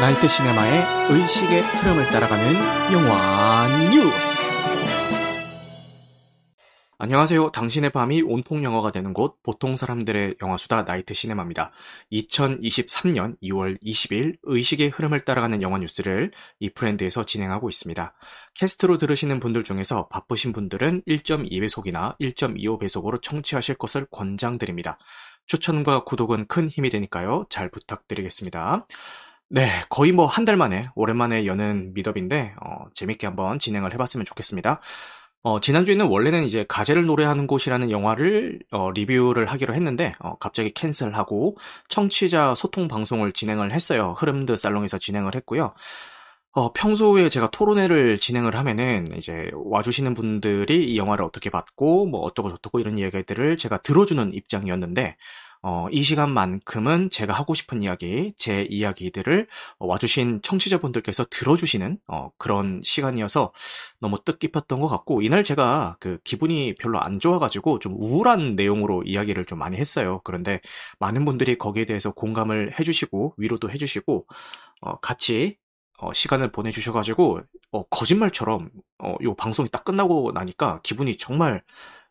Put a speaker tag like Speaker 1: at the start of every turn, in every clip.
Speaker 1: 나이트 시네마의 의식의 흐름을 따라가는 영화 뉴스. 안녕하세요. 당신의 밤이 온통 영화가 되는 곳 보통 사람들의 영화수다 나이트 시네마입니다. 2023년 2월 20일 의식의 흐름을 따라가는 영화 뉴스를 이 프렌드에서 진행하고 있습니다. 캐스트로 들으시는 분들 중에서 바쁘신 분들은 1.2배속이나 1.25배속으로 청취하실 것을 권장드립니다. 추천과 구독은 큰 힘이 되니까요. 잘 부탁드리겠습니다. 네, 거의 뭐 한 달 만에 오랜만에 여는 미더비인데 어, 재밌게 한번 진행을 해봤으면 좋겠습니다. 어, 지난주에는 원래는 이제 가재를 노래하는 곳이라는 영화를 어, 리뷰를 하기로 했는데 어, 갑자기 캔슬하고 청취자 소통 방송을 진행을 했어요. 흐름드 살롱에서 진행을 했고요. 어, 평소에 제가 토론회를 진행을 하면은 이제 와주시는 분들이 이 영화를 어떻게 봤고 뭐 어떻고 저떻고 이런 이야기들을 제가 들어주는 입장이었는데 어, 이 시간만큼은 제가 하고 싶은 이야기, 제 이야기들을 와주신 청취자분들께서 들어주시는 어, 그런 시간이어서 너무 뜻깊었던 것 같고 이날 제가 그 기분이 별로 안 좋아가지고 좀 우울한 내용으로 이야기를 좀 많이 했어요. 그런데 많은 분들이 거기에 대해서 공감을 해주시고 위로도 해주시고 어, 같이 어, 시간을 보내주셔가지고 어, 거짓말처럼 어, 요 방송이 딱 끝나고 나니까 기분이 정말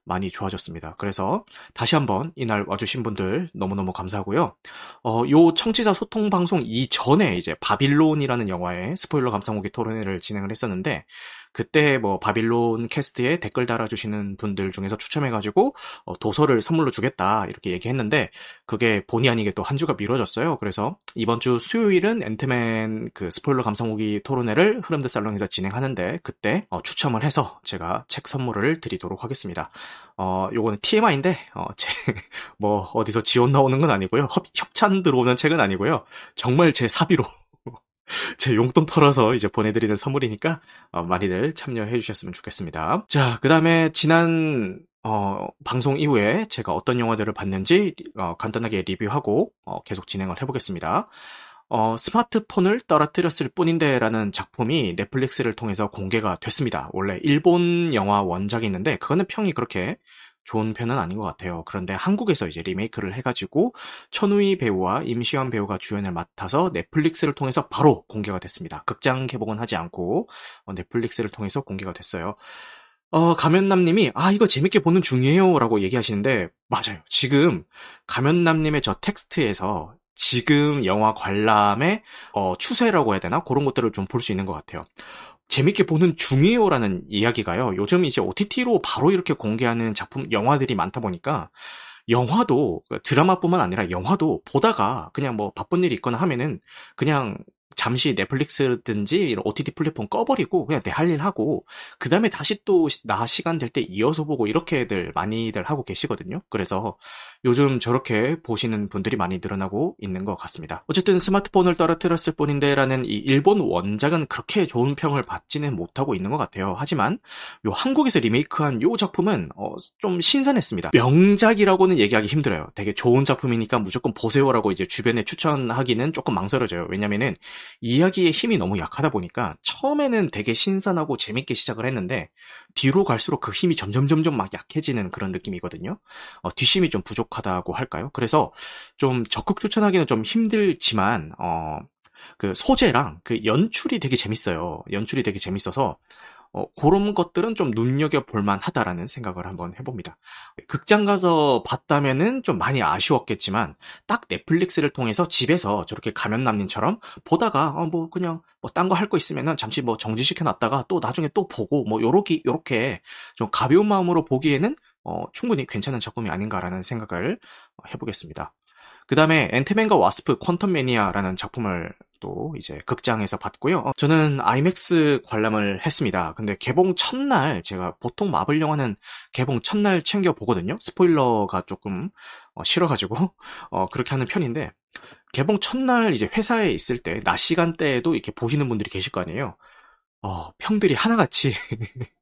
Speaker 1: 많이 좋아졌습니다. 그래서 다시 한번 이날 와주신 분들 너무너무 감사하고요. 어, 요 청취자 소통 방송 이전에 이제 바빌론이라는 영화의 스포일러 감상후기 토론회를 진행을 했었는데 그때 뭐 바빌론 캐스트에 댓글 달아주시는 분들 중에서 추첨해가지고 어, 도서를 선물로 주겠다 이렇게 얘기했는데 그게 본의 아니게 또 한 주가 미뤄졌어요. 그래서 이번 주 수요일은 앤트맨 그 스포일러 감상후기 토론회를 흐름드 살롱에서 진행하는데 그때 어, 추첨을 해서 제가 책 선물을 드리도록 하겠습니다. 어, 요거는 TMI인데, 어, 제, 뭐, 어디서 지원 나오는 건 아니고요. 협, 협찬 들어오는 책은 아니고요. 정말 제 사비로 제 용돈 털어서 이제 보내드리는 선물이니까 어, 많이들 참여해 주셨으면 좋겠습니다. 자, 그 다음에 지난 어, 방송 이후에 제가 어떤 영화들을 봤는지 어, 간단하게 리뷰하고 어, 계속 진행을 해보겠습니다. 어, 스마트폰을 떨어뜨렸을 뿐인데 라는 작품이 넷플릭스를 통해서 공개가 됐습니다. 원래 일본 영화 원작이 있는데 그거는 평이 그렇게 좋은 편은 아닌 것 같아요. 그런데 한국에서 이제 리메이크를 해가지고 천우희 배우와 임시완 배우가 주연을 맡아서 넷플릭스를 통해서 바로 공개가 됐습니다. 극장 개봉은 하지 않고 어, 넷플릭스를 통해서 공개가 됐어요. 어, 가면남님이, 아, 이거 재밌게 보는 중이에요. 라고 얘기하시는데, 맞아요. 지금, 가면남님의 저 텍스트에서 지금 영화 관람의, 어, 추세라고 해야 되나? 그런 것들을 좀 볼 수 있는 것 같아요. 재밌게 보는 중이에요라는 이야기가요. 요즘 이제 OTT로 바로 이렇게 공개하는 작품, 영화들이 많다 보니까 영화도 드라마뿐만 아니라 영화도 보다가 그냥 뭐 바쁜 일이 있거나 하면은 그냥 잠시 넷플릭스든지 이런 OTT 플랫폼 꺼버리고 그냥 내 할 일 하고 그 다음에 다시 또 나 시간 될 때 이어서 보고 이렇게들 많이들 하고 계시거든요. 그래서 요즘 저렇게 보시는 분들이 많이 늘어나고 있는 것 같습니다. 어쨌든 스마트폰을 떨어뜨렸을 뿐인데라는 이 일본 원작은 그렇게 좋은 평을 받지는 못하고 있는 것 같아요. 하지만 요 한국에서 리메이크한 요 작품은 어, 좀 신선했습니다. 명작이라고는 얘기하기 힘들어요. 되게 좋은 작품이니까 무조건 보세요라고 이제 주변에 추천하기는 조금 망설여져요. 왜냐면은 이야기의 힘이 너무 약하다 보니까 처음에는 되게 신선하고 재밌게 시작을 했는데 뒤로 갈수록 그 힘이 점점 점점 막 약해지는 그런 느낌이거든요. 어, 뒷심이 좀 부족하다고 할까요? 그래서 좀 적극 추천하기는 좀 힘들지만 어, 그 소재랑 그 연출이 되게 재밌어요. 연출이 되게 재밌어서 어, 그런 것들은 좀 눈여겨볼 만하다라는 생각을 한번 해봅니다. 극장 가서 봤다면은 좀 많이 아쉬웠겠지만, 딱 넷플릭스를 통해서 집에서 저렇게 가면남님처럼 보다가, 어, 뭐, 그냥, 뭐, 딴 거 할 거 있으면은 잠시 뭐 정지시켜 놨다가 또 나중에 또 보고, 뭐, 요렇게, 요렇게 좀 가벼운 마음으로 보기에는, 어, 충분히 괜찮은 작품이 아닌가라는 생각을 해보겠습니다. 그 다음에 앤트맨과 와스프 퀀텀 매니아라는 작품을 또 이제 극장에서 봤고요. 어, 저는 아이맥스 관람을 했습니다. 근데 개봉 첫날 제가 보통 마블 영화는 개봉 첫날 챙겨 보거든요. 스포일러가 조금 어, 싫어가지고 어, 그렇게 하는 편인데 개봉 첫날 이제 회사에 있을 때 낮 시간대에도 이렇게 보시는 분들이 계실 거 아니에요. 어, 평들이 하나같이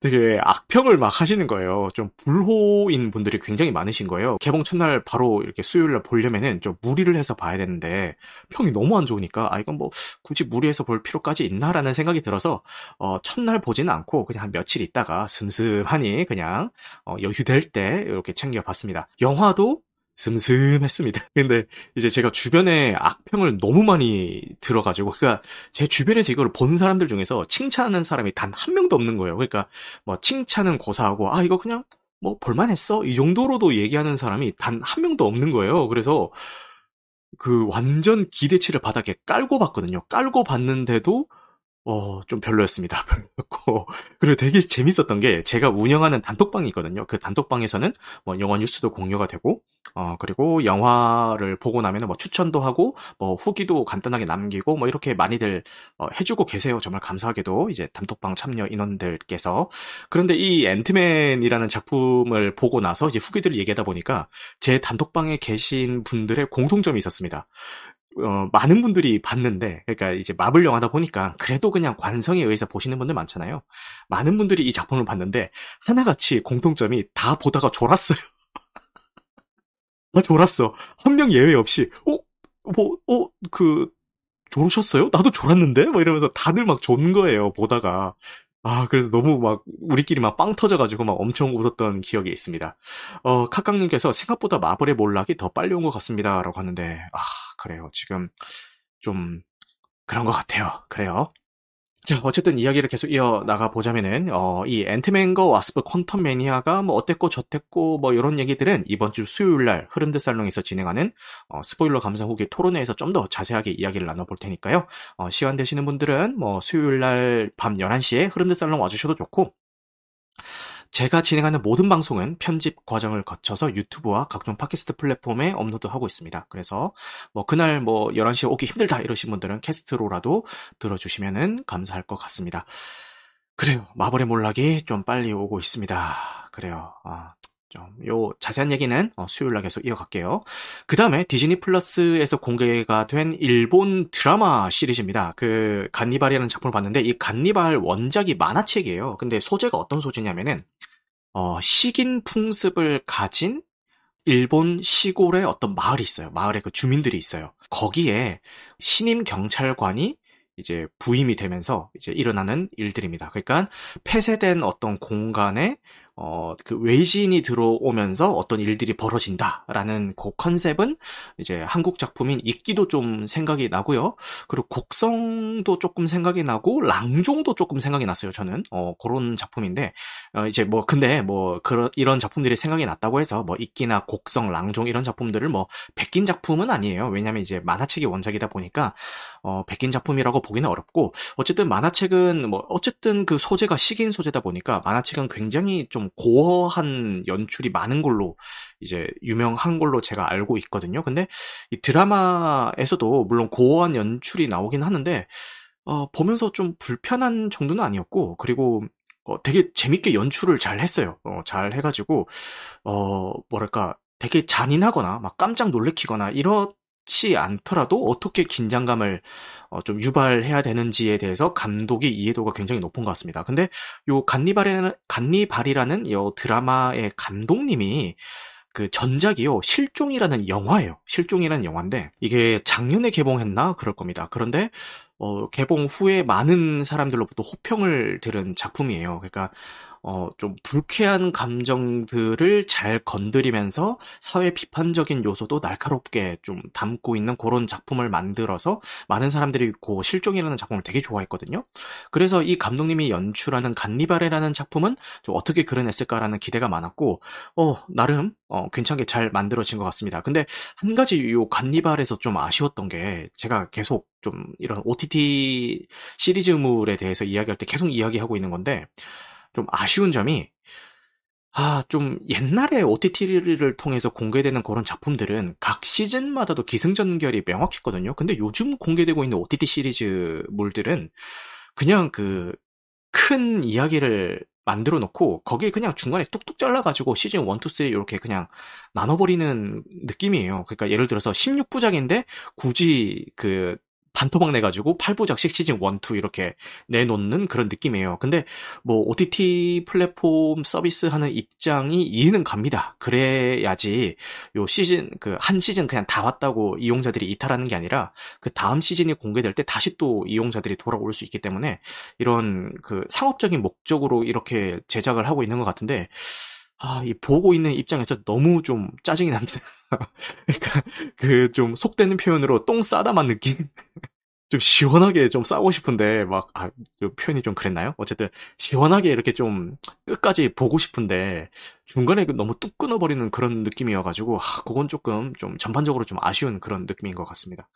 Speaker 1: 되게 악평을 막 하시는 거예요. 좀 불호인 분들이 굉장히 많으신 거예요. 개봉 첫날 바로 이렇게 수요일날 보려면은 좀 무리를 해서 봐야 되는데 평이 너무 안 좋으니까 아 이건 뭐 굳이 무리해서 볼 필요까지 있나라는 생각이 들어서 어 첫날 보지는 않고 그냥 한 며칠 있다가 슴슴하니 그냥 어 여유될 때 이렇게 챙겨봤습니다. 영화도 슴슴했습니다. 근데 이제 제가 주변에 악평을 너무 많이 들어가지고, 그러니까 제 주변에서 이걸 본 사람들 중에서 칭찬하는 사람이 단 한 명도 없는 거예요. 그러니까 뭐 칭찬은 고사하고, 아, 이거 그냥 뭐 볼만했어? 이 정도로도 얘기하는 사람이 단 한 명도 없는 거예요. 그래서 그 완전 기대치를 바닥에 깔고 봤거든요. 깔고 봤는데도 어, 좀 별로였습니다. 별로였고. 그리고 되게 재밌었던 게 제가 운영하는 단톡방이 있거든요. 그 단톡방에서는 뭐 영화 뉴스도 공유가 되고, 어, 그리고 영화를 보고 나면 뭐 추천도 하고, 뭐 후기도 간단하게 남기고, 뭐 이렇게 많이들 어, 해주고 계세요. 정말 감사하게도 이제 단톡방 참여 인원들께서. 그런데 이 앤트맨이라는 작품을 보고 나서 이제 후기들을 얘기하다 보니까 제 단톡방에 계신 분들의 공통점이 있었습니다. 어, 많은 분들이 봤는데, 그러니까 이제 마블 영화다 보니까 그래도 그냥 관성에 의해서 보시는 분들 많잖아요. 많은 분들이 이 작품을 봤는데 하나같이 공통점이 다 보다가 졸았어요. 나 졸았어. 한 명 예외 없이, 어, 뭐, 어, 그, 졸으셨어요? 나도 졸았는데? 뭐 이러면서 다들 막 존 거예요, 보다가. 아, 그래서 너무 막, 우리끼리 막 빵 터져가지고 막 엄청 웃었던 기억이 있습니다. 어, 카깡님께서 생각보다 마블의 몰락이 더 빨리 온 것 같습니다. 라고 하는데, 아, 그래요. 지금, 좀, 그런 것 같아요. 그래요. 자, 어쨌든 이야기를 계속 이어 나가 보자면은, 어, 이 앤트맨과 와스프 퀀텀 매니아가 뭐 어땠고 저땠고 뭐 이런 얘기들은 이번 주 수요일 날 흐름드 살롱에서 진행하는, 어, 스포일러 감상 후기 토론회에서 좀 더 자세하게 이야기를 나눠 볼 테니까요. 어, 시간 되시는 분들은 뭐 수요일 날 밤 11시에 흐름드 살롱 와 주셔도 좋고, 제가 진행하는 모든 방송은 편집 과정을 거쳐서 유튜브와 각종 팟캐스트 플랫폼에 업로드하고 있습니다. 그래서 뭐 그날 뭐 11시에 오기 힘들다 이러신 분들은 캐스트로라도 들어주시면 감사할 것 같습니다. 그래요. 마블의 몰락이 좀 빨리 오고 있습니다. 그래요. 아, 좀, 요, 자세한 얘기는 어, 수요일 날 계속 이어갈게요. 그 다음에 디즈니 플러스에서 공개가 된 일본 드라마 시리즈입니다. 그, 간니발이라는 작품을 봤는데, 이 간니발 원작이 만화책이에요. 근데 소재가 어떤 소재냐면은, 어, 식인 풍습을 가진 일본 시골의 어떤 마을이 있어요. 마을에 그 주민들이 있어요. 거기에 신임 경찰관이 이제 부임이 되면서 이제 일어나는 일들입니다. 그러니까 폐쇄된 어떤 공간에 어, 그 외신이 들어오면서 어떤 일들이 벌어진다라는 그 컨셉은 이제 한국 작품인 있기도 좀 생각이 나고요. 그리고 곡성도 조금 생각이 나고 랑종도 조금 생각이 났어요. 저는 어, 그런 작품인데 어, 이제 뭐 근데 뭐 그런 이런 작품들이 생각이 났다고 해서 뭐 있기나 곡성, 랑종 이런 작품들을 뭐 베낀 작품은 아니에요. 왜냐하면 이제 만화책이 원작이다 보니까 어, 베낀 작품이라고 보기는 어렵고 어쨌든 만화책은 뭐 어쨌든 그 소재가 식인 소재다 보니까 만화책은 굉장히 좀좀 고어한 연출이 많은 걸로 이제 유명한 걸로 제가 알고 있거든요. 근데 이 드라마에서도 물론 고어한 연출이 나오긴 하는데 어, 보면서 좀 불편한 정도는 아니었고 그리고 어, 되게 재밌게 연출을 잘 했어요. 어, 잘 해가지고 어 뭐랄까 되게 잔인하거나 막 깜짝 놀래키거나 이런 치 않더라도 어떻게 긴장감을 어, 좀 유발해야 되는지에 대해서 감독의 이해도가 굉장히 높은 것 같습니다. 근데 요 간니발이라는 간니발이라는 요 드라마의 감독님이 그 전작이요 실종이라는 영화예요. 실종이라는 영화인데 이게 작년에 개봉했나 그럴 겁니다. 그런데 어, 개봉 후에 많은 사람들로부터 호평을 들은 작품이에요. 그러니까 어, 좀 불쾌한 감정들을 잘 건드리면서 사회 비판적인 요소도 날카롭게 좀 담고 있는 그런 작품을 만들어서 많은 사람들이 고 실종이라는 작품을 되게 좋아했거든요. 그래서 이 감독님이 연출하는 간니발이라는 작품은 좀 어떻게 그려냈을까라는 기대가 많았고, 어, 나름, 어, 괜찮게 잘 만들어진 것 같습니다. 근데 한 가지 요 간니발에서 좀 아쉬웠던 게 제가 계속 좀 이런 OTT 시리즈물에 대해서 이야기할 때 계속 이야기하고 있는 건데, 좀 아쉬운 점이 아, 좀 옛날에 OTT를 통해서 공개되는 그런 작품들은 각 시즌마다도 기승전결이 명확했거든요. 근데 요즘 공개되고 있는 OTT 시리즈물들은 그냥 그 큰 이야기를 만들어 놓고 거기에 그냥 중간에 뚝뚝 잘라가지고 시즌 1, 2, 3 이렇게 그냥 나눠버리는 느낌이에요. 그러니까 예를 들어서 16부작인데 굳이 그 반토막 내가지고 8부작씩 시즌 1, 2 이렇게 내놓는 그런 느낌이에요. 근데 뭐 OTT 플랫폼 서비스 하는 입장이 이해는 갑니다. 그래야지 요 시즌 그 한 시즌 그냥 다 왔다고 이용자들이 이탈하는 게 아니라 그 다음 시즌이 공개될 때 다시 또 이용자들이 돌아올 수 있기 때문에 이런 그 상업적인 목적으로 이렇게 제작을 하고 있는 것 같은데 아, 이 보고 있는 입장에서 너무 좀 짜증이 납니다. 그러니까 그 좀 속되는 표현으로 똥 싸다만 느낌? 좀 시원하게 좀 싸고 싶은데 막 아, 표현이 좀 그랬나요? 어쨌든 시원하게 이렇게 좀 끝까지 보고 싶은데 중간에 그 너무 뚝 끊어버리는 그런 느낌이어가지고 아, 그건 조금 좀 전반적으로 좀 아쉬운 그런 느낌인 것 같습니다.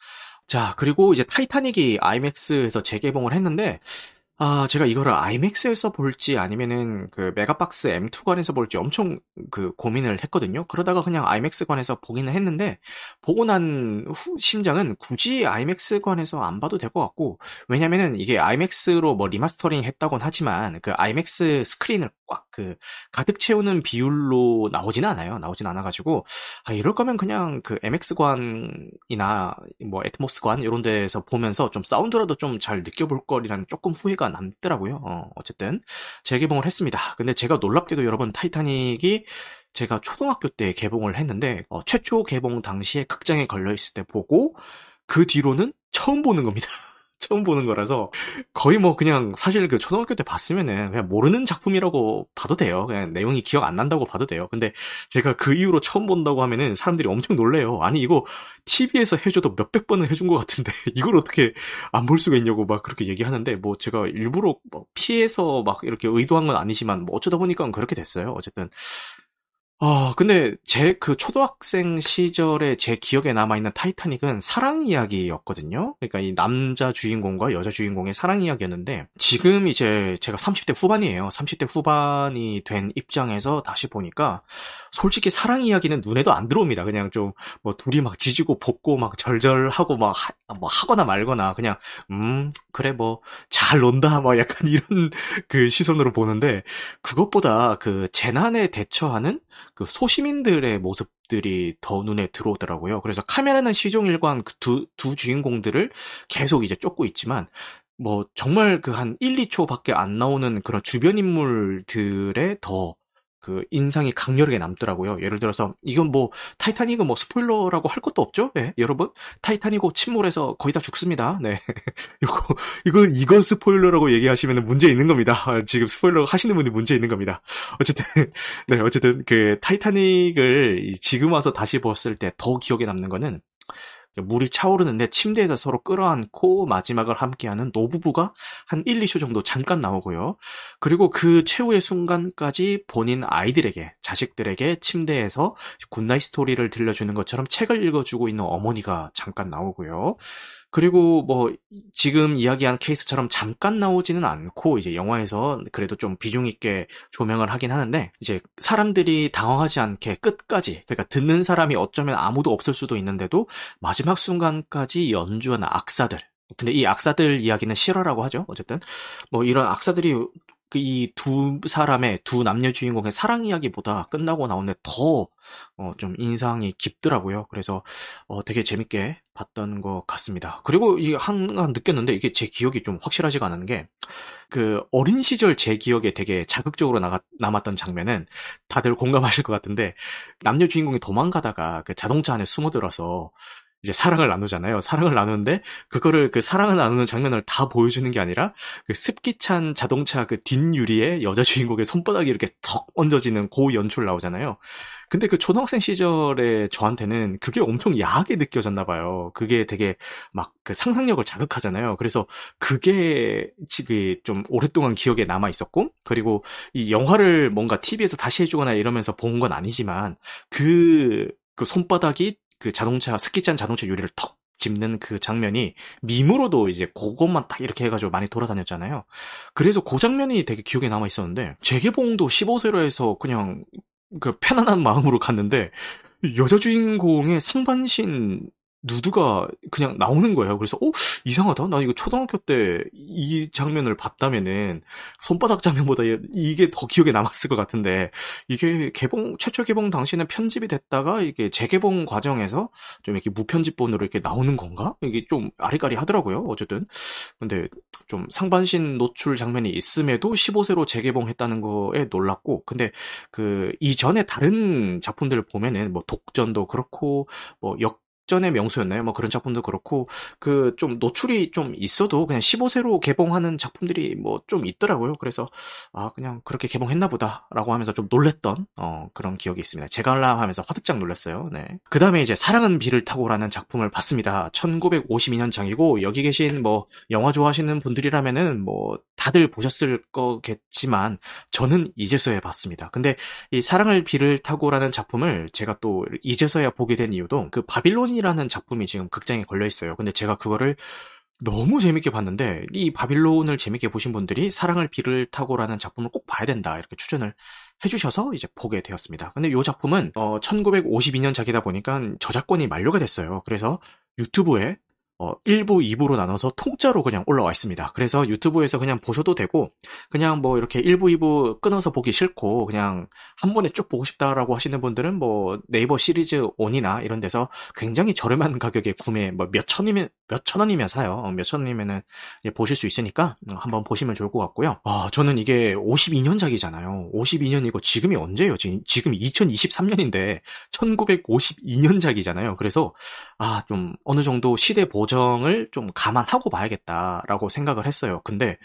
Speaker 1: 자 그리고 이제 타이타닉이 IMAX에서 재개봉을 했는데 아, 제가 이거를 IMAX에서 볼지 아니면은 그 메가박스 MX관에서 볼지 엄청 그 고민을 했거든요. 그러다가 그냥 IMAX관에서 보기는 했는데 보고 난 후 심정은 굳이 IMAX관에서 안 봐도 될 것 같고 왜냐면은 이게 IMAX로 뭐 리마스터링 했다곤 하지만 그 IMAX 스크린을 꽉 그 가득 채우는 비율로 나오진 않아요. 나오진 않아가지고 아, 이럴 거면 그냥 그 MX관이나 뭐 애트모스관 이런 데서 보면서 좀 사운드라도 좀 잘 느껴볼 거리라는 조금 후회가 남더라고요. 어, 어쨌든 재개봉을 했습니다. 근데 제가 놀랍게도 여러분 타이타닉이 제가 초등학교 때 개봉을 했는데 어, 최초 개봉 당시에 극장에 걸려 있을 때 보고 그 뒤로는 처음 보는 겁니다. 처음 보는 거라서 거의 뭐 그냥 사실 그 초등학교 때 봤으면은 그냥 모르는 작품이라고 봐도 돼요. 그냥 내용이 기억 안 난다고 봐도 돼요. 근데 제가 그 이후로 처음 본다고 하면은 사람들이 엄청 놀래요. 아니 이거 TV에서 해줘도 몇백 번은 해준 것 같은데 이걸 어떻게 안 볼 수가 있냐고 막 그렇게 얘기하는데 뭐 제가 일부러 뭐 피해서 막 이렇게 의도한 건 아니지만 뭐 어쩌다 보니까 그렇게 됐어요. 어쨌든 아, 근데 제 그 초등학생 시절에 제 기억에 남아있는 타이타닉은 사랑 이야기였거든요. 그러니까 이 남자 주인공과 여자 주인공의 사랑 이야기였는데 지금 이제 제가 30대 후반이에요. 30대 후반이 된 입장에서 다시 보니까 솔직히 사랑 이야기는 눈에도 안 들어옵니다. 그냥 좀 뭐 둘이 막 지지고 볶고 막 절절하고 막 하, 뭐 하거나 말거나 그냥 음 그래 뭐 잘 논다 막 약간 이런 그 시선으로 보는데 그것보다 그 재난에 대처하는 그 소시민들의 모습들이 더 눈에 들어오더라고요. 그래서 카메라는 시종일관 그 두, 두 주인공들을 계속 이제 쫓고 있지만, 뭐, 정말 그 한 1, 2초밖에 안 나오는 그런 주변 인물들의 더 그 인상이 강렬하게 남더라고요. 예를 들어서 이건 뭐 타이타닉은 뭐 스포일러라고 할 것도 없죠. 네, 여러분 타이타닉호 침몰해서 거의 다 죽습니다. 네, 이거 이거 이건 스포일러라고 얘기하시면 문제 있는 겁니다. 아, 지금 스포일러 하시는 분이 문제 있는 겁니다. 어쨌든 네, 어쨌든 그 타이타닉을 지금 와서 다시 봤을 때 더 기억에 남는 거는 물이 차오르는데 침대에서 서로 끌어안고 마지막을 함께하는 노부부가 한 1, 2초 정도 잠깐 나오고요. 그리고 그 최후의 순간까지 본인 아이들에게, 자식들에게 침대에서 goodnight story를 들려주는 것처럼 책을 읽어주고 있는 어머니가 잠깐 나오고요. 그리고 뭐 지금 이야기한 케이스처럼 잠깐 나오지는 않고 이제 영화에서 그래도 좀 비중 있게 조명을 하긴 하는데 이제 사람들이 당황하지 않게 끝까지 그러니까 듣는 사람이 어쩌면 아무도 없을 수도 있는데도 마지막 순간까지 연주한 악사들 근데 이 악사들 이야기는 실화라고 하죠. 어쨌든 뭐 이런 악사들이 그 이 두 사람의 두 남녀 주인공의 사랑 이야기보다 끝나고 나오는데 더 어, 좀 인상이 깊더라고요. 그래서 어, 되게 재밌게 봤던 것 같습니다. 그리고 이게 한간 느꼈는데 이게 제 기억이 좀 확실하지가 않은 게 그 어린 시절 제 기억에 되게 자극적으로 나가, 남았던 장면은 다들 공감하실 것 같은데 남녀 주인공이 도망가다가 그 자동차 안에 숨어들어서 이제 사랑을 나누잖아요. 사랑을 나누는데 그거를 그 사랑을 나누는 장면을 다 보여주는 게 아니라 그 습기찬 자동차 그 뒷유리에 여자 주인공의 손바닥이 이렇게 턱 얹어지는 고 연출 나오잖아요. 근데 그 초등학생 시절에 저한테는 그게 엄청 야하게 느껴졌나 봐요. 그게 되게 막 그 상상력을 자극하잖아요. 그래서 그게 지금 좀 오랫동안 기억에 남아 있었고, 그리고 이 영화를 뭔가 TV에서 다시 해주거나 이러면서 본 건 아니지만 그, 그 손바닥이 그 자동차 스키잔 자동차 유리를 턱 짚는 그 장면이 밈으로도 이제 그것만 딱 이렇게 해가지고 많이 돌아다녔잖아요. 그래서 그 장면이 되게 기억에 남아 있었는데 재개봉도 15세로 해서 그냥 그 편안한 마음으로 갔는데 여자 주인공의 상반신 누드가 그냥 나오는 거예요. 그래서 어 이상하다. 나 이거 초등학교 때 이 장면을 봤다면은 손바닥 장면보다 이게 더 기억에 남았을 것 같은데 이게 개봉 최초 개봉 당시에는 편집이 됐다가 이게 재개봉 과정에서 좀 이렇게 무편집본으로 이렇게 나오는 건가? 이게 좀 아리까리 하더라고요. 어쨌든 근데 좀 상반신 노출 장면이 있음에도 15세로 재개봉했다는 거에 놀랐고 근데 그 이전에 다른 작품들을 보면은 뭐 독전도 그렇고 뭐역 직 전의 명수였나요? 뭐 그런 작품도 그렇고 그 좀 노출이 좀 있어도 그냥 15세로 개봉하는 작품들이 뭐 좀 있더라고요. 그래서 아 그냥 그렇게 개봉했나 보다라고 하면서 좀 놀랬던 어, 그런 기억이 있습니다. 제갈라 하면서 화들짝 놀랐어요. 네. 그 다음에 이제 사랑은 비를 타고라는 작품을 봤습니다. 1952년장이고 여기 계신 뭐 영화 좋아하시는 분들이라면은 뭐 다들 보셨을 거겠지만 저는 이제서야 봤습니다. 근데 이 사랑을 비를 타고라는 작품을 제가 또 이제서야 보게 된 이유도 그 바빌론이라는 작품이 지금 극장에 걸려 있어요. 근데 제가 그거를 너무 재밌게 봤는데 이 바빌론을 재밌게 보신 분들이 사랑을 비를 타고라는 작품을 꼭 봐야 된다 이렇게 추천을 해주셔서 이제 보게 되었습니다. 근데 이 작품은 어, 1952년 작이다 보니까 저작권이 만료가 됐어요. 그래서 유튜브에 어, 1부, 2부로 나눠서 통짜로 그냥 올라와 있습니다. 그래서 유튜브에서 그냥 보셔도 되고, 그냥 뭐 이렇게 1부, 2부 끊어서 보기 싫고, 그냥 한 번에 쭉 보고 싶다라고 하시는 분들은 뭐 네이버 시리즈 온이나 이런 데서 굉장히 저렴한 가격에 구매, 뭐 몇 천이면, 몇천 원이면 사요. 어, 몇천 원이면은 보실 수 있으니까 어, 한번 보시면 좋을 것 같고요. 아, 저는 이게 52년작이잖아요. 52년이고 지금이 언제예요? 지금, 지금 2023년인데 1952년작이잖아요. 그래서 아, 좀 어느 정도 시대 보 고정을 좀 감안하고 봐야겠다라고 생각을 했어요. 근데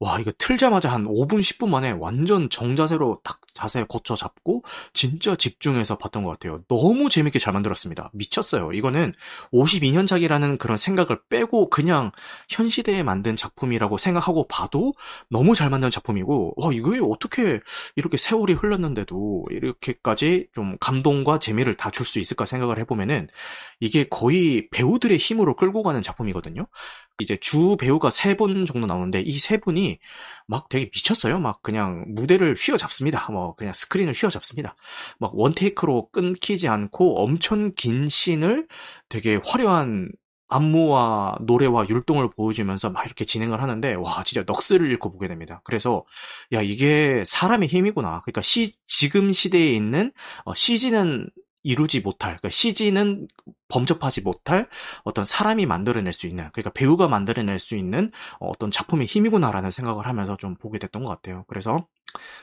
Speaker 1: 와, 이거 틀자마자 한 5분, 10분 만에 완전 정자세로 딱 자세 고쳐 잡고 진짜 집중해서 봤던 것 같아요. 너무 재밌게 잘 만들었습니다. 미쳤어요. 이거는 52년작이라는 그런 생각을 빼고 그냥 현 시대에 만든 작품이라고 생각하고 봐도 너무 잘 만든 작품이고, 와, 이거에 어떻게 이렇게 세월이 흘렀는데도 이렇게까지 좀 감동과 재미를 다 줄 수 있을까 생각을 해보면은 이게 거의 배우들의 힘으로 끌고 가는 작품이거든요. 이제 주 배우가 세 분 정도 나오는데 이 세 분이 막 되게 미쳤어요. 막 그냥 무대를 휘어잡습니다. 뭐 그냥 스크린을 휘어잡습니다. 막 원테이크로 끊기지 않고 엄청 긴 씬을 되게 화려한 안무와 노래와 율동을 보여주면서 막 이렇게 진행을 하는데 와 진짜 넋을 잃고 보게 됩니다. 그래서 야 이게 사람의 힘이구나. 그러니까 시 지금 시대에 있는 어, CG는 이루지 못할, 그러니까 CG는 범접하지 못할 어떤 사람이 만들어낼 수 있는, 그러니까 배우가 만들어낼 수 있는 어떤 작품의 힘이구나라는 생각을 하면서 좀 보게 됐던 것 같아요. 그래서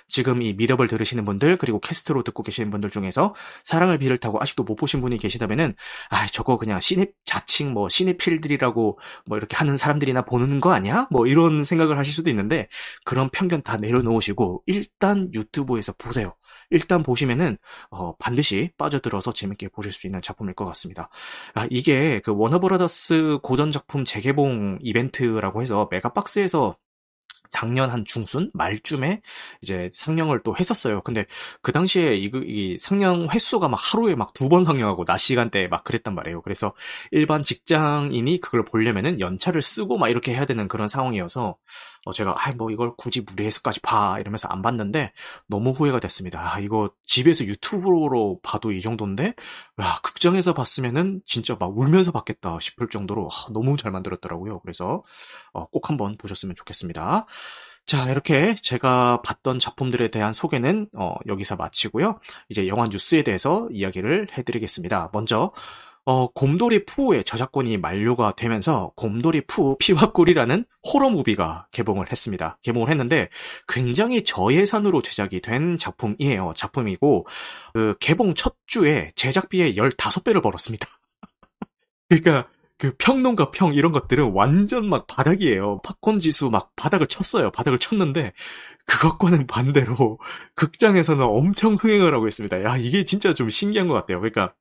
Speaker 1: 지금 이 미더블 들으시는 분들 그리고 캐스트로 듣고 계시는 분들 중에서 사랑을 비를 타고 아직도 못 보신 분이 계시다면은 아 저거 그냥 신입 자칭 뭐 신입필들이라고 뭐 이렇게 하는 사람들이나 보는 거 아니야? 뭐 이런 생각을 하실 수도 있는데 그런 편견 다 내려놓으시고 일단 유튜브에서 보세요. 일단 보시면은 어, 반드시 빠져들어서 재밌게 보실 수 있는 작품일 것 같습니다. 아, 이게 그 워너브라더스 고전 작품 재개봉 이벤트라고 해서 메가박스에서 작년 한 중순 말쯤에 이제 상영을 또 했었어요. 근데 그 당시에 이, 이 상영 횟수가 막 하루에 막 두 번 상영하고 낮 시간대에 막 그랬단 말이에요. 그래서 일반 직장인이 그걸 보려면은 연차를 쓰고 막 이렇게 해야 되는 그런 상황이어서 어, 제가 아 뭐 이걸 굳이 무리해서까지 봐 이러면서 안 봤는데 너무 후회가 됐습니다. 아, 이거 집에서 유튜브로 봐도 이 정도인데 야, 극장에서 봤으면은 진짜 막 울면서 봤겠다 싶을 정도로 아, 너무 잘 만들었더라고요. 그래서 어, 꼭 한번 보셨으면 좋겠습니다. 자, 이렇게 제가 봤던 작품들에 대한 소개는 어, 여기서 마치고요. 이제 영화 뉴스에 대해서 이야기를 해드리겠습니다. 먼저 어, 곰돌이 푸의 저작권이 만료가 되면서 곰돌이 푸 피와 꿀이라는 호러 무비가 개봉을 했습니다. 개봉을 했는데 굉장히 저예산으로 제작이 된 작품이에요. 작품이고 그 개봉 첫 주에 제작비의 15배를 벌었습니다. 그러니까 그 평론가 평 이런 것들은 완전 막 바닥이에요. 팝콘 지수 막 바닥을 쳤어요. 바닥을 쳤는데 그것과는 반대로 극장에서는 엄청 흥행을 하고 있습니다. 야, 이게 진짜 좀 신기한 것 같아요. 그러니까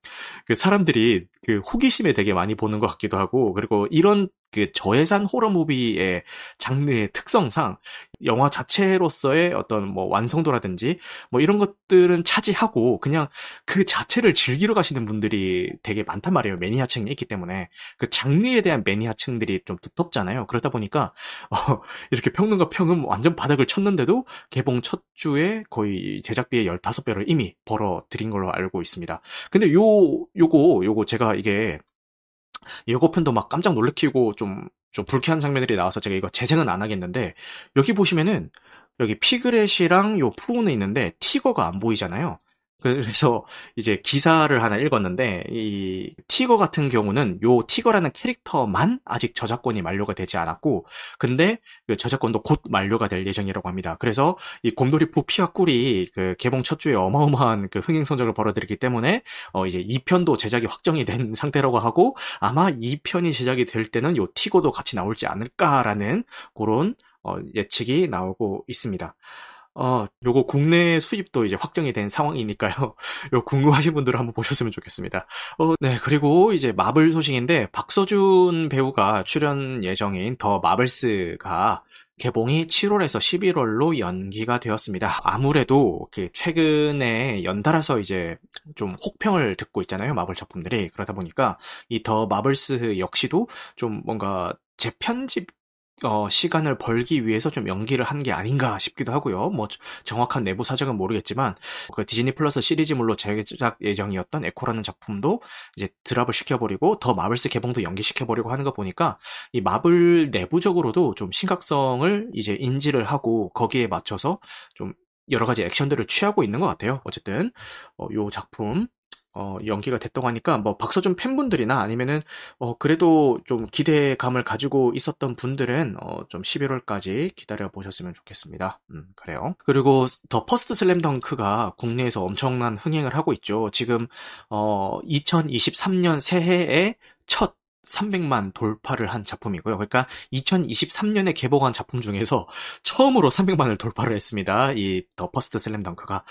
Speaker 1: 그 사람들이 그 호기심에 되게 많이 보는 것 같기도 하고 그리고 이런 그 저예산 호러 무비의 장르의 특성상 영화 자체로서의 어떤 뭐 완성도라든지 뭐 이런 것들은 차지하고 그냥 그 자체를 즐기러 가시는 분들이 되게 많단 말이에요. 매니아층이 있기 때문에 그 장르에 대한 매니아층들이 좀 두텁잖아요. 그러다 보니까 어, 이렇게 평론가 평은 완전 바닥을 쳤는데도 개봉 첫 주에 거의 제작비의 15배를 이미 벌어 들인 걸로 알고 있습니다. 근데 요 요거 요거 제가 이게 예고편도 막 깜짝 놀래키고 좀, 좀 불쾌한 장면들이 나와서 제가 이거 재생은 안 하겠는데, 여기 보시면은, 여기 피그렛이랑 요 푸우는 있는데, 티거가 안 보이잖아요. 그래서 이제 기사를 하나 읽었는데 이 티거 같은 경우는 요 티거라는 캐릭터만 아직 저작권이 만료가 되지 않았고 근데 그 저작권도 곧 만료가 될 예정이라고 합니다. 그래서 이 곰돌이 푸 피와 꿀이 그 개봉 첫 주에 어마어마한 그 흥행 성적을 벌어들이기 때문에 어 이제 2편도 제작이 확정이 된 상태라고 하고 아마 2편이 제작이 될 때는 요 티거도 같이 나올지 않을까라는 그런 어 예측이 나오고 있습니다. 어, 요거 국내 수입도 이제 확정이 된 상황이니까요. 요 궁금하신 분들은 한번 보셨으면 좋겠습니다. 어, 네, 그리고 이제 마블 소식인데 박서준 배우가 출연 예정인 더 마블스가 개봉이 7월에서 11월로 연기가 되었습니다. 아무래도 최근에 연달아서 이제 좀 혹평을 듣고 있잖아요. 마블 작품들이. 그러다 보니까 이 더 마블스 역시도 좀 뭔가 재편집 어, 시간을 벌기 위해서 좀 연기를 한 게 아닌가 싶기도 하고요. 뭐 정확한 내부 사정은 모르겠지만 그 디즈니 플러스 시리즈물로 제작 예정이었던 에코라는 작품도 이제 드랍을 시켜버리고 더 마블스 개봉도 연기시켜버리고 하는 거 보니까 이 마블 내부적으로도 좀 심각성을 이제 인지를 하고 거기에 맞춰서 좀 여러 가지 액션들을 취하고 있는 것 같아요. 어쨌든 어, 요 작품 어, 연기가 됐다고 하니까 뭐 박서준 팬분들이나 아니면은 어, 그래도 좀 기대감을 가지고 있었던 분들은 어, 좀 11월까지 기다려 보셨으면 좋겠습니다. 음, 그래요. 그리고 더 퍼스트 슬램덩크가 국내에서 엄청난 흥행을 하고 있죠. 지금 어, 2023년 새해에 첫 300만 돌파를 한 작품이고요. 그러니까 2023년에 개봉한 작품 중에서 처음으로 300만을 돌파를 했습니다. 이 더 퍼스트 슬램덩크가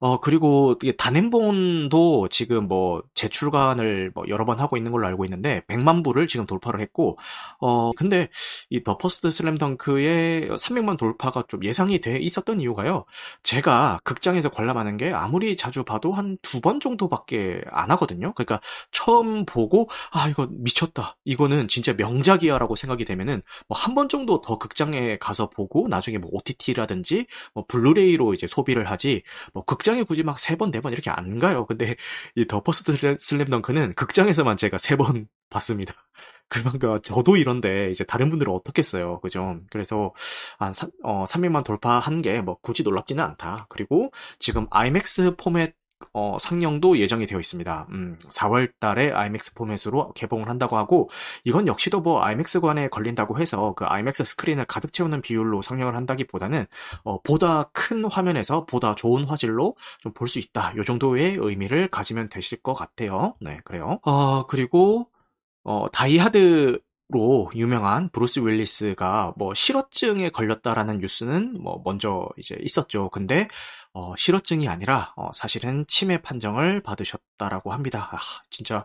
Speaker 1: 어, 그리고 단행본도 지금 뭐 재출간을 뭐 여러 번 하고 있는 걸로 알고 있는데 100만 부를 지금 돌파를 했고 어, 근데 이 더 퍼스트 슬램덩크의 300만 돌파가 좀 예상이 돼 있었던 이유가요. 제가 극장에서 관람하는 게 아무리 자주 봐도 한 두 번 정도밖에 안 하거든요. 그러니까 처음 보고 아, 이거 미쳤다. 이거는 진짜 명작이야라고 생각이 되면은 뭐 한 번 정도 더 극장에 가서 보고 나중에 뭐 OTT라든지 뭐 블루레이로 이제 소비를 하지 뭐 극장 극장에 굳이 막 세 번, 네 번 이렇게 안 가요. 근데 이 더 퍼스트 슬램덩크는 극장에서만 제가 세 번 봤습니다. 그러니까 저도 이런데 이제 다른 분들은 어떻겠어요. 그죠? 그래서 한 어, 300만 돌파한 게 뭐 굳이 놀랍지는 않다. 그리고 지금 IMAX 포맷 어, 상영도 예정이 되어 있습니다. 음, 4월 달에 IMAX 포맷으로 개봉을 한다고 하고, 이것 역시도 뭐 IMAX관에 걸린다고 해서 그 IMAX 스크린을 가득 채우는 비율로 상영을 한다기보다는, 어, 보다 큰 화면에서 보다 좋은 화질로 좀 볼 수 있다. 요 정도의 의미를 가지면 되실 것 같아요. 네, 그래요. 어, 그리고, 어, 다이하드 로 유명한 브루스 윌리스가 뭐 실어증에 걸렸다라는 뉴스는 뭐 먼저 이제 있었죠. 근데 어, 실어증이 아니라 어, 사실은 치매 판정을 받으셨다라고 합니다. 아, 진짜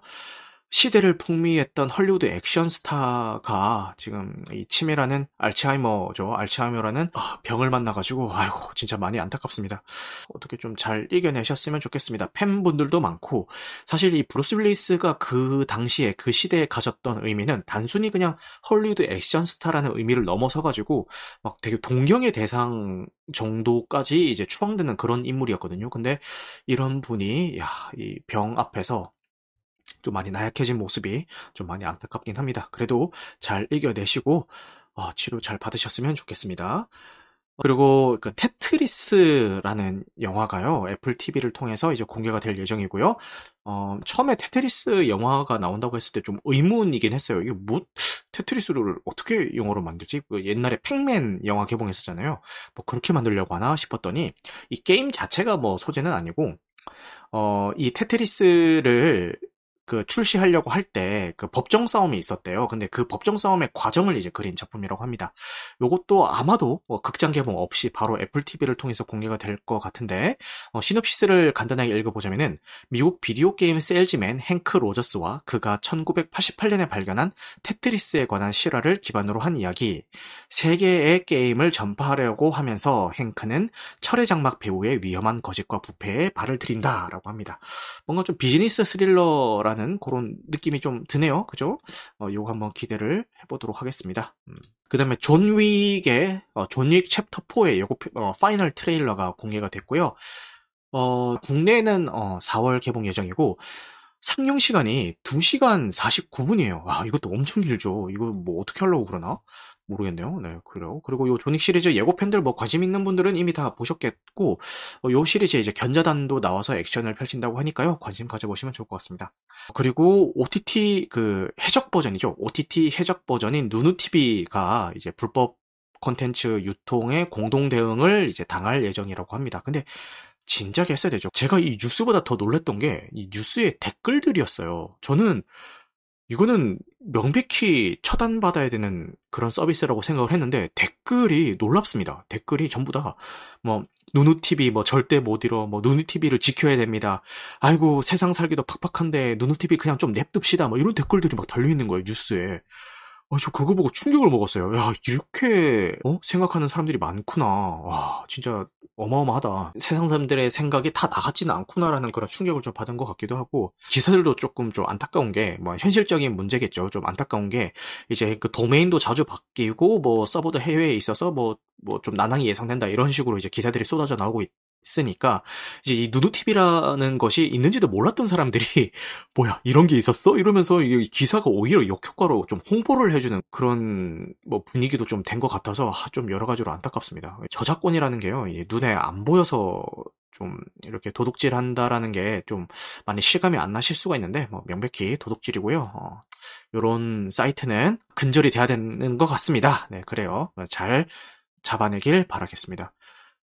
Speaker 1: 시대를 풍미했던 헐리우드 액션 스타가 지금 이 치매라는 알츠하이머죠. 알츠하이머라는 아, 병을 만나가지고 아이고 진짜 많이 안타깝습니다. 어떻게 좀 잘 이겨내셨으면 좋겠습니다. 팬분들도 많고 사실 이 브루스 윌리스가 그 당시에 그 시대에 가졌던 의미는 단순히 그냥 헐리우드 액션 스타라는 의미를 넘어서 가지고 막 되게 동경의 대상 정도까지 이제 추앙되는 그런 인물이었거든요. 근데 이런 분이 이 병 앞에서 좀 많이 나약해진 모습이 좀 많이 안타깝긴 합니다. 그래도 잘 이겨내시고 어, 치료 잘 받으셨으면 좋겠습니다. 그리고 그 테트리스라는 영화가요 애플 TV를 통해서 이제 공개가 될 예정이고요. 어, 처음에 테트리스 영화가 나온다고 했을 때 좀 의문이긴 했어요. 이게 뭐 테트리스를 어떻게 영화로 만들지? 그 옛날에 팩맨 영화 개봉했었잖아요. 뭐 그렇게 만들려고 하나 싶었더니 이 게임 자체가 뭐 소재는 아니고 어, 이 테트리스를 그 출시하려고 할 때 그 법정 싸움이 있었대요. 근데 그 법정 싸움의 과정을 이제 그린 작품이라고 합니다. 요것도 아마도 뭐 극장 개봉 없이 바로 애플 TV를 통해서 공개가 될 것 같은데 어, 시놉시스를 간단하게 읽어보자면은 미국 비디오 게임 세일즈맨 행크 로저스와 그가 1988년에 발견한 테트리스에 관한 실화를 기반으로 한 이야기. 세계에 게임을 전파하려고 하면서 행크는 철의 장막 배후의 위험한 거짓과 부패에 발을 들인다라고 합니다. 뭔가 좀 비즈니스 스릴러라 라는 그런 느낌이 좀 드네요. 그죠? 어, 요거 한번 기대를 해보도록 하겠습니다. 음. 그 다음에 존 윅의, 어, 존윅 챕터 4의 요거, 어, final trailer가 공개가 됐고요. 어, 국내에는, 어, 4월 개봉 예정이고, 상영 시간이 2시간 49분이에요. 아, 이것도 엄청 길죠. 이거 뭐 어떻게 하려고 그러나? 모르겠네요. 네, 그래요. 그리고 요 존 윅 시리즈 예고 팬들 뭐 관심 있는 분들은 이미 다 보셨겠고, 어, 요 시리즈에 이제 견자단도 나와서 액션을 펼친다고 하니까요. 관심 가져보시면 좋을 것 같습니다. 그리고 OTT 그 해적 버전이죠. OTT 해적 버전인 누누TV가 이제 불법 콘텐츠 유통에 공동 대응을 이제 당할 예정이라고 합니다. 근데 진작에 했어야 되죠. 제가 이 뉴스보다 더 놀랬던 게 이 뉴스의 댓글들이었어요. 저는 이거는 명백히 처단받아야 되는 그런 서비스라고 생각을 했는데 댓글이 놀랍습니다. 댓글이 전부 다 뭐 누누TV 뭐 절대 못 잃어 뭐 누누TV를 지켜야 됩니다. 아이고 세상 살기도 팍팍한데 누누TV 그냥 좀 냅둡시다 뭐 이런 댓글들이 막 달려있는 거예요 뉴스에. 어, 저 그거 보고 충격을 먹었어요. 야, 이렇게, 어? 생각하는 사람들이 많구나. 와, 진짜 어마어마하다. 세상 사람들의 생각이 다 나같지는 않구나라는 그런 충격을 좀 받은 것 같기도 하고, 기사들도 조금 좀 안타까운 게, 뭐, 현실적인 문제겠죠. 좀 안타까운 게, 이제 그 도메인도 자주 바뀌고, 뭐, 서버도 해외에 있어서 뭐, 뭐, 좀 난항이 예상된다. 이런 식으로 이제 기사들이 쏟아져 나오고 있, 있으니까 이제 이 누누TV라는 것이 있는지도 몰랐던 사람들이 뭐야 이런 게 있었어? 이러면서 이 기사가 오히려 역효과로 좀 홍보를 해주는 그런 뭐 분위기도 좀 된 것 같아서 좀 여러 가지로 안타깝습니다. 저작권이라는 게요 눈에 안 보여서 좀 이렇게 도둑질 한다라는 게 좀 많이 실감이 안 나실 수가 있는데 뭐 명백히 도둑질이고요. 어, 이런 사이트는 근절이 돼야 되는 것 같습니다. 네 그래요. 잘 잡아내길 바라겠습니다.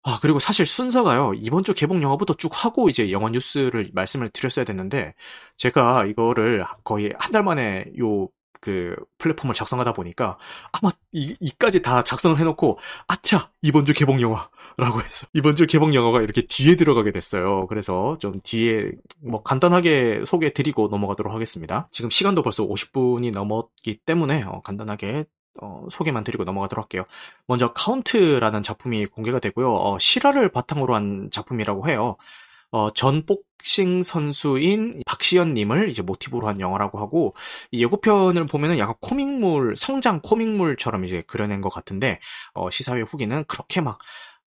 Speaker 1: 아, 그리고 사실 순서가요, 이번 주 개봉 영화부터 쭉 하고 이제 영화 뉴스를 말씀을 드렸어야 됐는데, 제가 이거를 거의 한 달 만에 요, 그, 플랫폼을 작성하다 보니까, 아마 이, 이까지 다 작성을 해놓고, 아차! 이번 주 개봉 영화! 라고 해서, 이번 주 개봉 영화가 이렇게 뒤에 들어가게 됐어요. 그래서 좀 뒤에, 뭐 간단하게 소개해 드리고 넘어가도록 하겠습니다. 지금 시간도 벌써 50분이 넘었기 때문에, 어, 간단하게 어, 소개만 드리고 넘어가도록 할게요. 먼저 카운트라는 작품이 공개가 되고요. 어, 실화를 바탕으로 한 작품이라고 해요. 어, 전 복싱 선수인 박시헌님을 이제 모티브로 한 영화라고 하고 이 예고편을 보면은 약간 코믹물 성장 코믹물처럼 이제 그려낸 것 같은데 어, 시사회 후기는 그렇게 막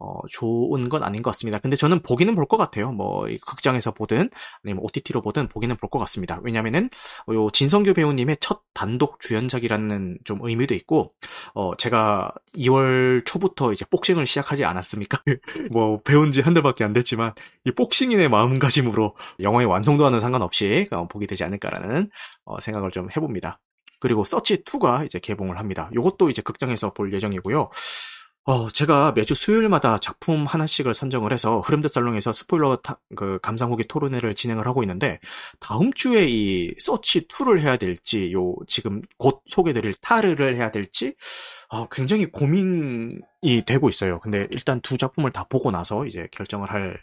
Speaker 1: 어, 좋은 건 아닌 것 같습니다. 근데 저는 보기는 볼 것 같아요. 뭐, 극장에서 보든, 아니면 OTT로 보든 보기는 볼 것 같습니다. 왜냐면은, 요, 진성규 배우님의 첫 단독 주연작이라는 좀 의미도 있고, 어, 제가 2월 초부터 이제 복싱을 시작하지 않았습니까? 뭐, 배운 지 한 달밖에 안 됐지만, 이 복싱인의 마음가짐으로 영화의 완성도와는 상관없이 어, 보게 되지 않을까라는 어, 생각을 좀 해봅니다. 그리고 서치 2가 이제 개봉을 합니다. 이것도 이제 극장에서 볼 예정이고요. 어, 제가 매주 수요일마다 작품 하나씩을 선정을 해서 흐름드 살롱에서 스포일러 타, 그 감상 후기 토론회를 진행을 하고 있는데 다음 주에 이 서치 2를 해야 될지 요 지금 곧 소개드릴 타르를 해야 될지 어, 굉장히 고민이 되고 있어요. 근데 일단 두 작품을 다 보고 나서 이제 결정을 할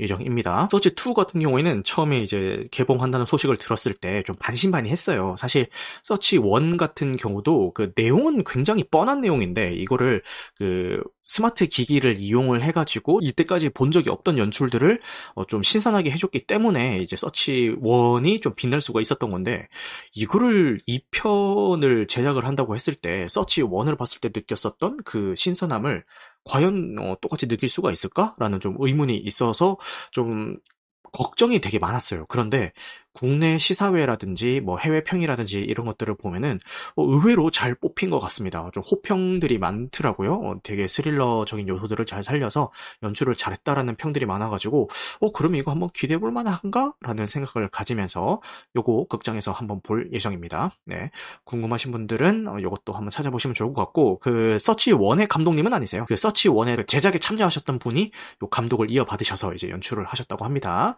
Speaker 1: 예정입니다. 서치 2 같은 경우에는 처음에 이제 개봉한다는 소식을 들었을 때 좀 반신반의했어요. 사실 서치 1 같은 경우도 그 내용은 굉장히 뻔한 내용인데 이거를 그 스마트 기기를 이용을 해가지고 이때까지 본 적이 없던 연출들을 어 좀 신선하게 해줬기 때문에 이제 서치 1이 좀 빛날 수가 있었던 건데 이거를 2편을 제작을 한다고 했을 때 서치 1을 봤을 때 느꼈었던 그 신선함을 과연 어, 똑같이 느낄 수가 있을까라는 좀 의문이 있어서 좀 걱정이 되게 많았어요. 그런데 국내 시사회라든지 뭐 해외 평이라든지 이런 것들을 보면은 어, 의외로 잘 뽑힌 것 같습니다. 좀 호평들이 많더라고요. 어, 되게 스릴러적인 요소들을 잘 살려서 연출을 잘했다라는 평들이 많아가지고 어 그럼 이거 한번 기대해볼 만한가?라는 생각을 가지면서 요거 극장에서 한번 볼 예정입니다. 네, 궁금하신 분들은 어, 요것도 한번 찾아보시면 좋을 것 같고 그 서치 원의 감독님은 아니세요. 그 서치 원의 그 제작에 참여하셨던 분이 요 감독을 이어받으셔서 이제 연출을 하셨다고 합니다.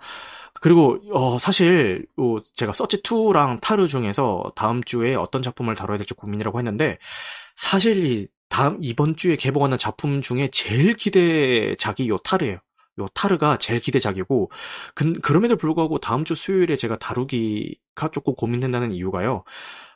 Speaker 1: 그리고 어, 사실 어, 제가 서치 2랑 타르 중에서 다음 주에 어떤 작품을 다뤄야 될지 고민이라고 했는데 사실 이 다음 이번 주에 개봉하는 작품 중에 제일 기대작이 요 타르예요. 요 타르가 제일 기대작이고 그, 그럼에도 불구하고 다음 주 수요일에 제가 다루기 가 조금 고민된다는 이유가요.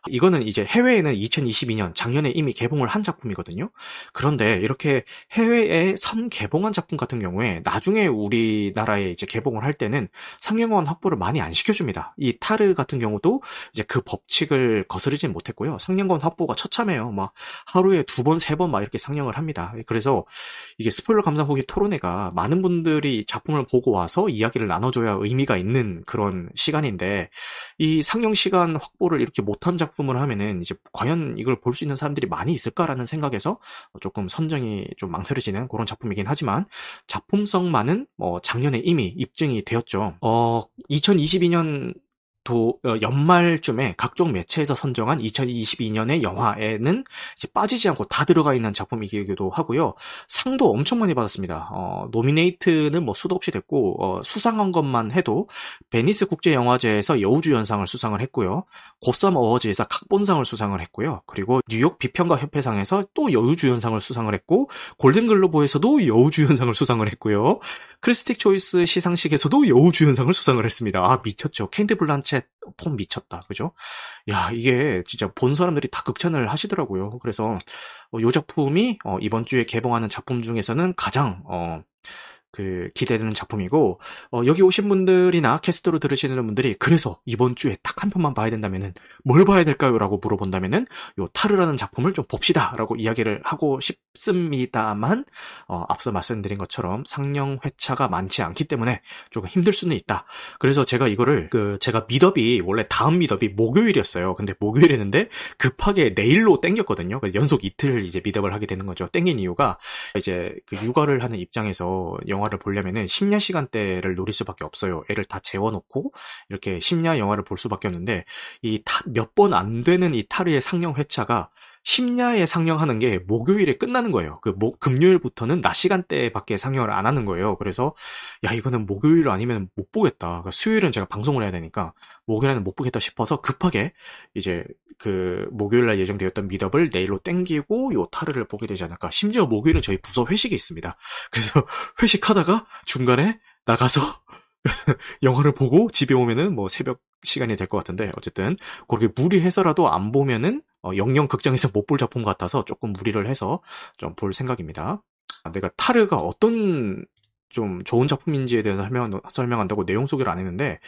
Speaker 1: 이거는 이제 해외에는 2022년 작년에 이미 개봉을 한 작품이거든요. 그런데 이렇게 해외에 선 개봉한 작품 같은 경우에 나중에 우리나라에 이제 개봉을 할 때는 상영원 확보를 많이 안 시켜줍니다. 이 타르 같은 경우도 이제 그 법칙을 거스르진 못했고요. 상영원 확보가 처참해요. 막 하루에 두 번, 세 번 막 이렇게 상영을 합니다. 그래서 이게 스포일러 감상 후기 토론회가 많은 분들이 작품을 보고 와서 이야기를 나눠줘야 의미가 있는 그런 시간인데 이 상영 시간 확보를 이렇게 못한 작품 작품을 하면은 이제 과연 이걸 볼 수 있는 사람들이 많이 있을까라는 생각에서 조금 선정이 좀 망설여지는 그런 작품이긴 하지만 작품성만은 뭐 작년에 이미 입증이 되었죠. 어 2022년 도 어, 연말쯤에 각종 매체에서 선정한 2022년의 영화에는 빠지지 않고 다 들어가 있는 작품이기도 하고요. 상도 엄청 많이 받았습니다. 어, 노미네이트는 뭐 수도 없이 됐고 어, 수상한 것만 해도 베니스 국제 영화제에서 여우주연상을 수상을 했고요. 고썸 어워즈에서 각본상을 수상을 했고요. 그리고 뉴욕 비평가 협회상에서 또 여우주연상을 수상을 했고 골든글로브에서도 여우주연상을 수상을 했고요. 크리틱스 초이스 시상식에서도 여우주연상을 수상을 했습니다. 아 미쳤죠. 케이트 블란쳇 폼 미쳤다. 그죠? 야, 이게 진짜 본 사람들이 다 극찬을 하시더라고요. 그래서 어, 이 작품이 어, 이번 주에 개봉하는 작품 중에서는 가장 어, 그 기대되는 작품이고 어, 여기 오신 분들이나 캐스트로 들으시는 분들이 그래서 이번 주에 딱 한 편만 봐야 된다면은 뭘 봐야 될까요?라고 물어본다면은 요 타르라는 작품을 좀 봅시다라고 이야기를 하고 싶습니다만 어, 앞서 말씀드린 것처럼 상영 회차가 많지 않기 때문에 조금 힘들 수는 있다. 그래서 제가 이거를 그 제가 미더비 원래 다음 미더비 목요일이었어요. 근데 목요일이었는데 급하게 내일로 땡겼거든요. 연속 이틀 이제 미더를 하게 되는 거죠. 땡긴 이유가 이제 그 육아를 하는 입장에서 영화 영화를 보려면은 심야 시간대를 노릴 수밖에 없어요. 애를 다 재워놓고 이렇게 심야 영화를 볼 수밖에 없는데 이 몇 번 안 되는 이 타르의 상영 회차가 심야에 상영하는 게 목요일에 끝나는 거예요. 그 목, 금요일부터는 낮 시간대밖에 상영을 안 하는 거예요. 그래서 야 이거는 목요일 아니면 못 보겠다. 그러니까 수요일은 제가 방송을 해야 되니까 목요일에는 못 보겠다 싶어서 급하게 이제 그 목요일 날 예정되었던 미덥을 내일로 땡기고 요 타르를 보게 되지 않을까. 심지어 목요일은 저희 부서 회식이 있습니다. 그래서 회식하다가 중간에 나가서 영화를 보고 집에 오면은 뭐 새벽 시간이 될 것 같은데 어쨌든 그렇게 무리해서라도 안 보면은 어, 영영 극장에서 못 볼 작품 같아서 조금 무리를 해서 좀 볼 생각입니다. 아, 내가 타르가 어떤 좀 좋은 작품인지에 대해서 설명, 설명한다고 내용 소개를 안 했는데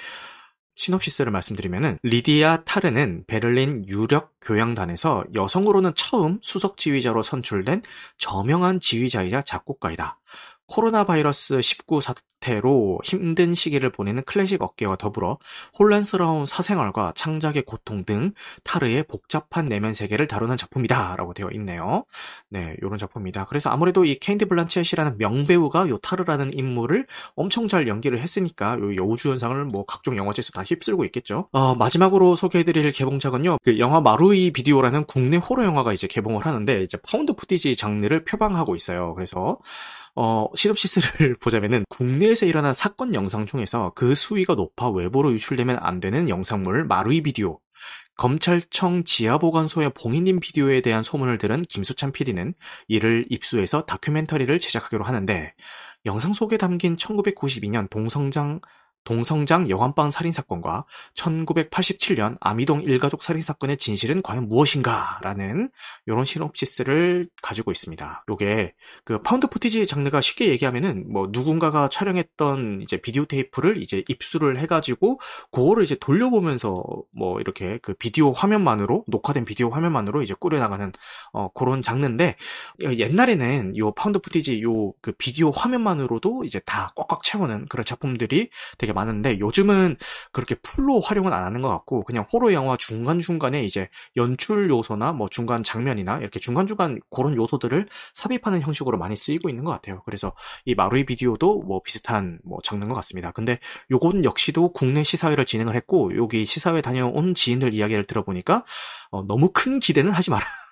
Speaker 1: 시놉시스를 말씀드리면은 리디아 타르는 베를린 유력 교양단에서 여성으로는 처음 수석 지휘자로 선출된 저명한 지휘자이자 작곡가이다. 코로나 바이러스 19 사태로 힘든 시기를 보내는 클래식 업계와 더불어 혼란스러운 사생활과 창작의 고통 등 타르의 복잡한 내면 세계를 다루는 작품이다 라고 되어 있네요. 네, 요런 작품입니다. 그래서 아무래도 이 케이트 블란쳇이라는 명배우가 요 타르라는 인물을 엄청 잘 연기를 했으니까 요 여우주연상을 뭐 각종 영화제에서 다 휩쓸고 있겠죠. 어, 마지막으로 소개해드릴 개봉작은요. 그 영화 마루이 비디오라는 국내 호러 영화가 이제 개봉을 하는데 이제 found footage 장르를 표방하고 있어요. 그래서 어, 시놉시스를 보자면은 국내에서 일어난 사건 영상 중에서 그 수위가 높아 외부로 유출되면 안 되는 영상물 마루이 비디오. 검찰청 지하보관소의 봉인된 비디오에 대한 소문을 들은 김수찬 PD는 이를 입수해서 다큐멘터리를 제작하기로 하는데 영상 속에 담긴 1992년 동성장 동성장 여관방 살인사건과 1987년 아미동 일가족 살인사건의 진실은 과연 무엇인가? 라는 이런 시놉시스를 가지고 있습니다. 요게 그 found footage 장르가 쉽게 얘기하면은 뭐 누군가가 촬영했던 이제 비디오 테이프를 이제 입수를 해가지고 그거를 이제 돌려보면서 뭐 이렇게 그 비디오 화면만으로 녹화된 비디오 화면만으로 이제 꾸려나가는 어 그런 장르인데 옛날에는 요 found footage 요 그 비디오 화면만으로도 이제 다 꽉꽉 채우는 그런 작품들이 되게 많은데 요즘은 그렇게 full로 활용은 안 하는 것 같고 그냥 호러 영화 중간중간에 이제 연출 요소나 뭐 중간 장면이나 이렇게 중간중간 그런 요소들을 삽입하는 형식으로 많이 쓰이고 있는 것 같아요. 그래서 이 마루이 비디오도 뭐 비슷한 뭐 장르인 것 같습니다. 근데 요건 역시도 국내 시사회를 진행을 했고 여기 시사회 다녀온 지인들 이야기를 들어보니까 어, 너무 큰 기대는 하지 마라.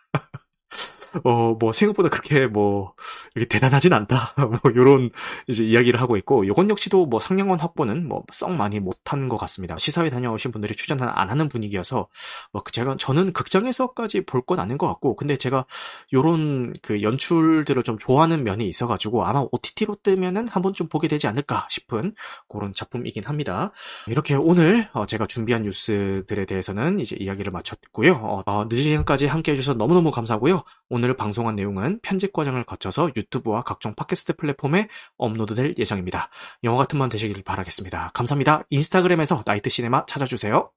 Speaker 1: 어, 뭐, 생각보다 그렇게 뭐, 이게 대단하진 않다. 뭐, 요런, 이제 이야기를 하고 있고, 요건 역시도 뭐, 상영원 확보는 뭐, 썩 많이 못한 것 같습니다. 시사회 다녀오신 분들이 추천을 안 하는 분위기여서, 뭐, 그 제가, 저는 극장에서까지 볼 건 아닌 것 같고, 근데 제가 요런 그 연출들을 좀 좋아하는 면이 있어가지고, 아마 OTT로 뜨면은 한 번쯤 보게 되지 않을까 싶은 그런 작품이긴 합니다. 이렇게 오늘 어, 제가 준비한 뉴스들에 대해서는 이제 이야기를 마쳤고요. 어, 어, 늦은 시간까지 함께 해주셔서 너무너무 감사하고요. 오늘 방송한 내용은 편집 과정을 거쳐서 유튜브와 각종 팟캐스트 플랫폼에 업로드될 예정입니다. 영화 같은 만 되시길 바라겠습니다. 감사합니다. 인스타그램에서 나이트 시네마 찾아주세요.